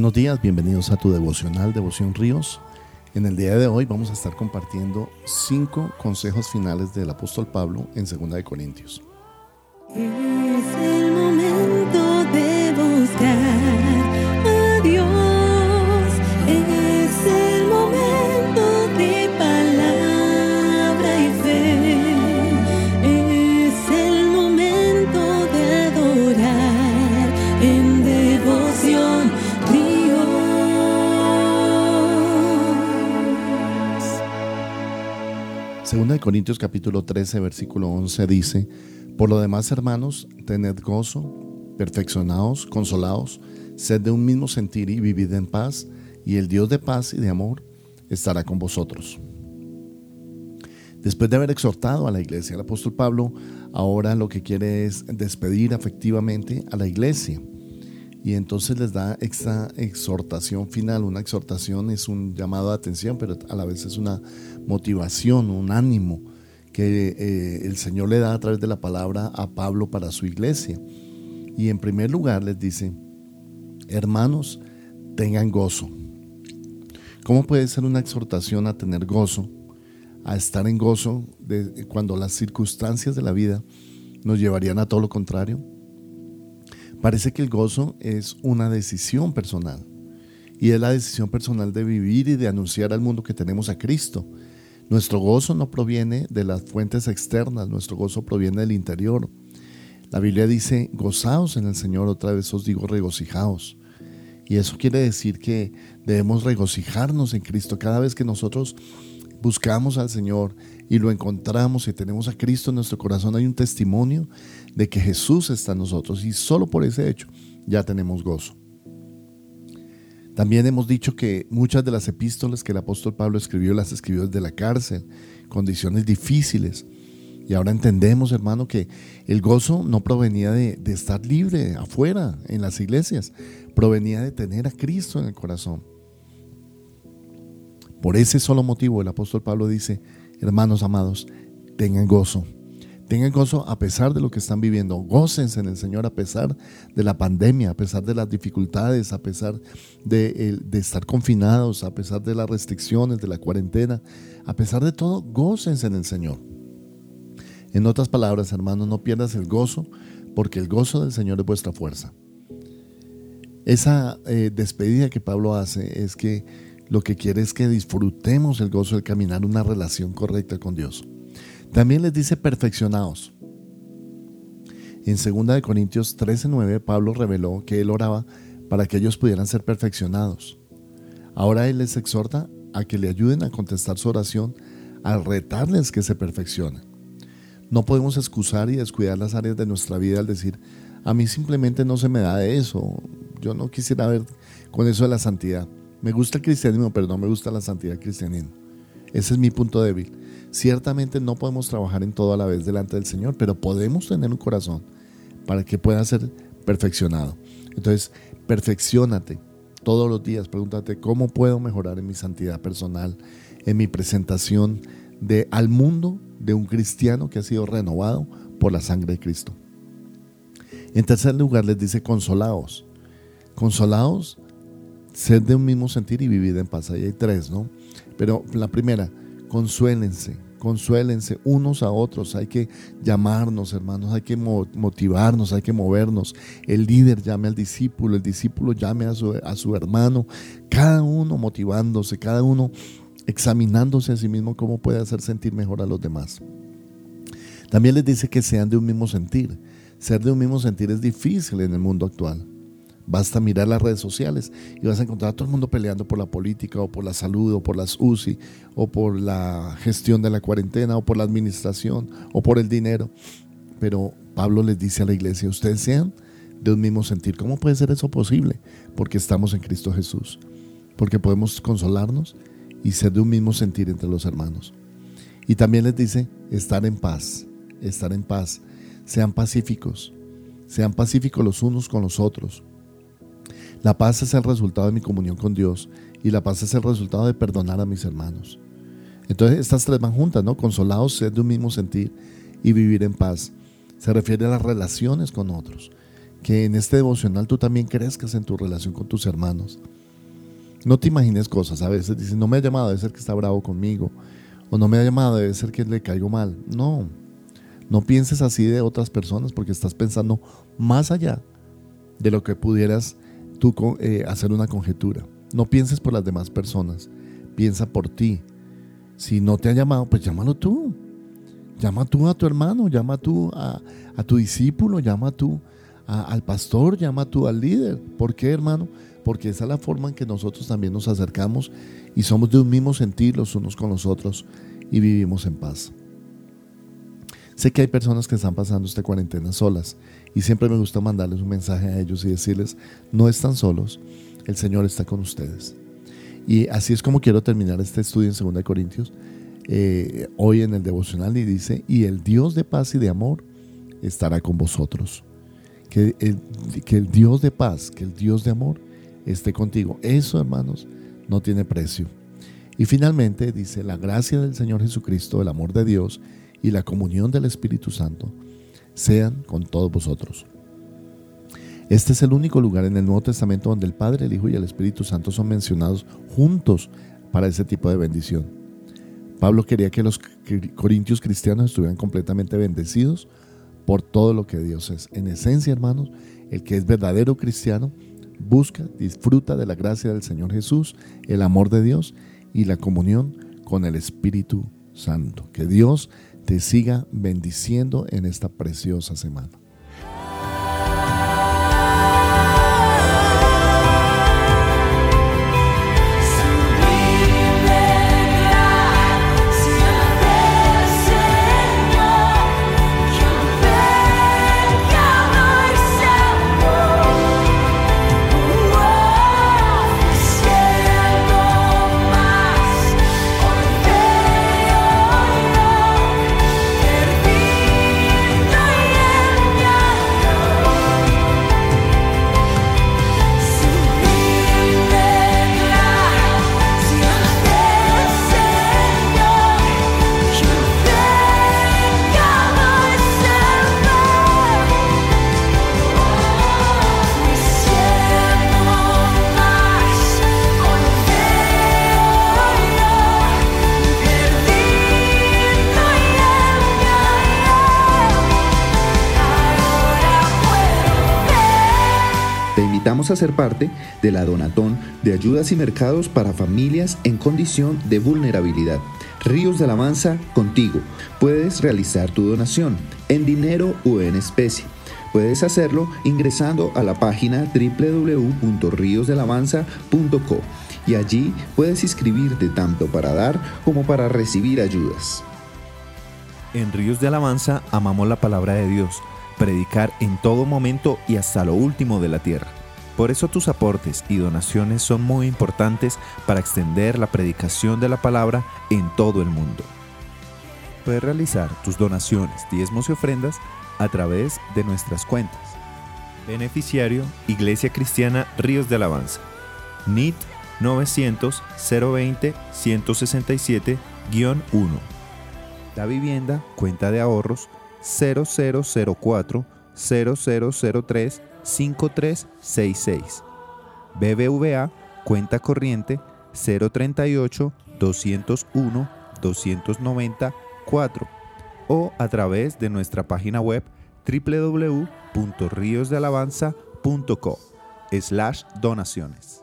Buenos días, bienvenidos a tu devocional Devoción Ríos. En el día de hoy vamos a estar compartiendo cinco consejos finales del apóstol Pablo en 2 de Corintios. Segunda de Corintios capítulo 13 versículo 11 dice, Por lo demás hermanos, tened gozo, perfeccionados, consolados, sed de un mismo sentir y vivid en paz, y el Dios de paz y de amor estará con vosotros. Después de haber exhortado a la iglesia, el apóstol Pablo ahora lo que quiere es despedir afectivamente a la iglesia. Y entonces les da esta exhortación final. Una exhortación es un llamado de atención, pero a la vez es una motivación, un ánimo que eh, el Señor le da a través de la palabra a Pablo para su iglesia. Y en primer lugar les dice, hermanos, tengan gozo. ¿Cómo puede ser una exhortación a tener gozo? A estar en gozo de, cuando las circunstancias de la vida nos llevarían a todo lo contrario. Parece que el gozo es una decisión personal y es la decisión personal de vivir y de anunciar al mundo que tenemos a Cristo. Nuestro gozo no proviene de las fuentes externas, nuestro gozo proviene del interior. La Biblia dice, gozaos en el Señor, otra vez os digo, regocijaos. Y eso quiere decir que debemos regocijarnos en Cristo cada vez que nosotros buscamos al Señor y lo encontramos y tenemos a Cristo en nuestro corazón, hay un testimonio de que Jesús está en nosotros y solo por ese hecho ya tenemos gozo. También hemos dicho que muchas de las epístolas que el apóstol Pablo escribió las escribió desde la cárcel, condiciones difíciles. Y ahora entendemos, hermano, que el gozo no provenía de, de estar libre afuera, en las iglesias, provenía de tener a Cristo en el corazón. Por ese solo motivo el apóstol Pablo dice, hermanos amados, tengan gozo. Tengan gozo a pesar de lo que están viviendo. Gócense en el Señor a pesar de la pandemia, a pesar de las dificultades, a pesar de, estar confinados, a pesar de las restricciones, de la cuarentena. A pesar de todo, gócense en el Señor. En otras palabras, hermanos, no pierdas el gozo, porque el gozo del Señor es vuestra fuerza. Esa eh, despedida que Pablo hace es que lo que quiere es que disfrutemos el gozo de caminar una relación correcta con Dios. También les dice perfeccionados. En 2 de Corintios 13:9 Pablo reveló que él oraba para que ellos pudieran ser perfeccionados. Ahora él les exhorta a que le ayuden a contestar su oración al retarles que se perfeccionen. No podemos excusar y descuidar las áreas de nuestra vida al decir, a mí simplemente no se me da eso, yo no quisiera ver con eso de la santidad. Me gusta el cristianismo, pero no me gusta la santidad cristianismo. Ese es mi punto débil. Ciertamente no podemos trabajar en todo a la vez delante del Señor, pero podemos tener un corazón para que pueda ser perfeccionado. Entonces, perfeccionate todos los días. Pregúntate cómo puedo mejorar en mi santidad personal, en mi presentación de, al mundo de un cristiano que ha sido renovado por la sangre de Cristo. En tercer lugar, les dice consolaos. Consolaos, sed de un mismo sentir y vivid en paz. Ahí hay tres, ¿no? Pero la primera, consuélense, consuélense unos a otros. Hay que llamarnos, hermanos, hay que mo- motivarnos, hay que movernos. El líder llame al discípulo, el discípulo llame a su, a su hermano. Cada uno motivándose, cada uno examinándose a sí mismo cómo puede hacer sentir mejor a los demás. También les dice que sean de un mismo sentir. Ser de un mismo sentir es difícil en el mundo actual. Basta mirar las redes sociales y vas a encontrar a todo el mundo peleando por la política o por la salud o por las UCI o por la gestión de la cuarentena o por la administración o por el dinero. Pero Pablo les dice a la iglesia, ustedes sean de un mismo sentir. ¿Cómo puede ser eso posible? Porque estamos en Cristo Jesús. Porque podemos consolarnos y ser de un mismo sentir entre los hermanos. Y también les dice estar en paz, estar en paz. Sean pacíficos, sean pacíficos los unos con los otros. La paz es el resultado de mi comunión con Dios y la paz es el resultado de perdonar a mis hermanos. Entonces estas tres van juntas, ¿no? Consolados, ser de un mismo sentir y vivir en paz. Se refiere a las relaciones con otros. Que en este devocional tú también crezcas en tu relación con tus hermanos. No te imagines cosas. A veces dicen, no me ha llamado, debe ser que está bravo conmigo. O no me ha llamado, debe ser que le caigo mal. No, no pienses así de otras personas porque estás pensando más allá de lo que pudieras tú eh, hacer una conjetura. No pienses por las demás personas, piensa por ti. Si no te ha llamado, pues llámalo tú. Llama tú a tu hermano, llama tú a, tu discípulo, llama tú al pastor, llama tú al líder. ¿Por qué, hermano? Porque esa es la forma en que nosotros también nos acercamos y somos de un mismo sentir los unos con los otros y vivimos en paz. Sé que hay personas que están pasando esta cuarentena solas y siempre me gusta mandarles un mensaje a ellos y decirles, no están solos, el Señor está con ustedes. Y así es como quiero terminar este estudio en 2 Corintios, eh, hoy en el devocional, y dice, y el Dios de paz y de amor estará con vosotros. Que el, que el Dios de paz, que el Dios de amor esté contigo. Eso, hermanos, no tiene precio. Y finalmente dice, la gracia del Señor Jesucristo, el amor de Dios y la comunión del Espíritu Santo sean con todos vosotros. Este es el único lugar en el Nuevo Testamento donde el Padre, el Hijo y el Espíritu Santo son mencionados juntos para ese tipo de bendición. Pablo quería que los corintios cristianos estuvieran completamente bendecidos por todo lo que Dios es. En esencia, hermanos, el que es verdadero cristiano busca, disfruta de la gracia del Señor Jesús, el amor de Dios y la comunión con el Espíritu Santo. Que Dios te siga bendiciendo en esta preciosa semana. Invitamos a ser parte de la Donatón de ayudas y mercados para familias en condición de vulnerabilidad. Ríos de Alabanza contigo. Puedes realizar tu donación en dinero o en especie. Puedes hacerlo ingresando a la página www.riosdelavanza.co y allí puedes inscribirte tanto para dar como para recibir ayudas. En Ríos de Alabanza amamos la palabra de Dios, predicar en todo momento y hasta lo último de la tierra. Por eso tus aportes y donaciones son muy importantes para extender la predicación de la palabra en todo el mundo. Puedes realizar tus donaciones, diezmos y ofrendas a través de nuestras cuentas. Beneficiario Iglesia Cristiana Ríos de Alabanza. NIT 900 020 167-1. La vivienda, cuenta de ahorros 0004 0003 5366. BBVA, cuenta corriente 038 201 294 o a través de nuestra página web www.riosdealabanza.co slash donaciones.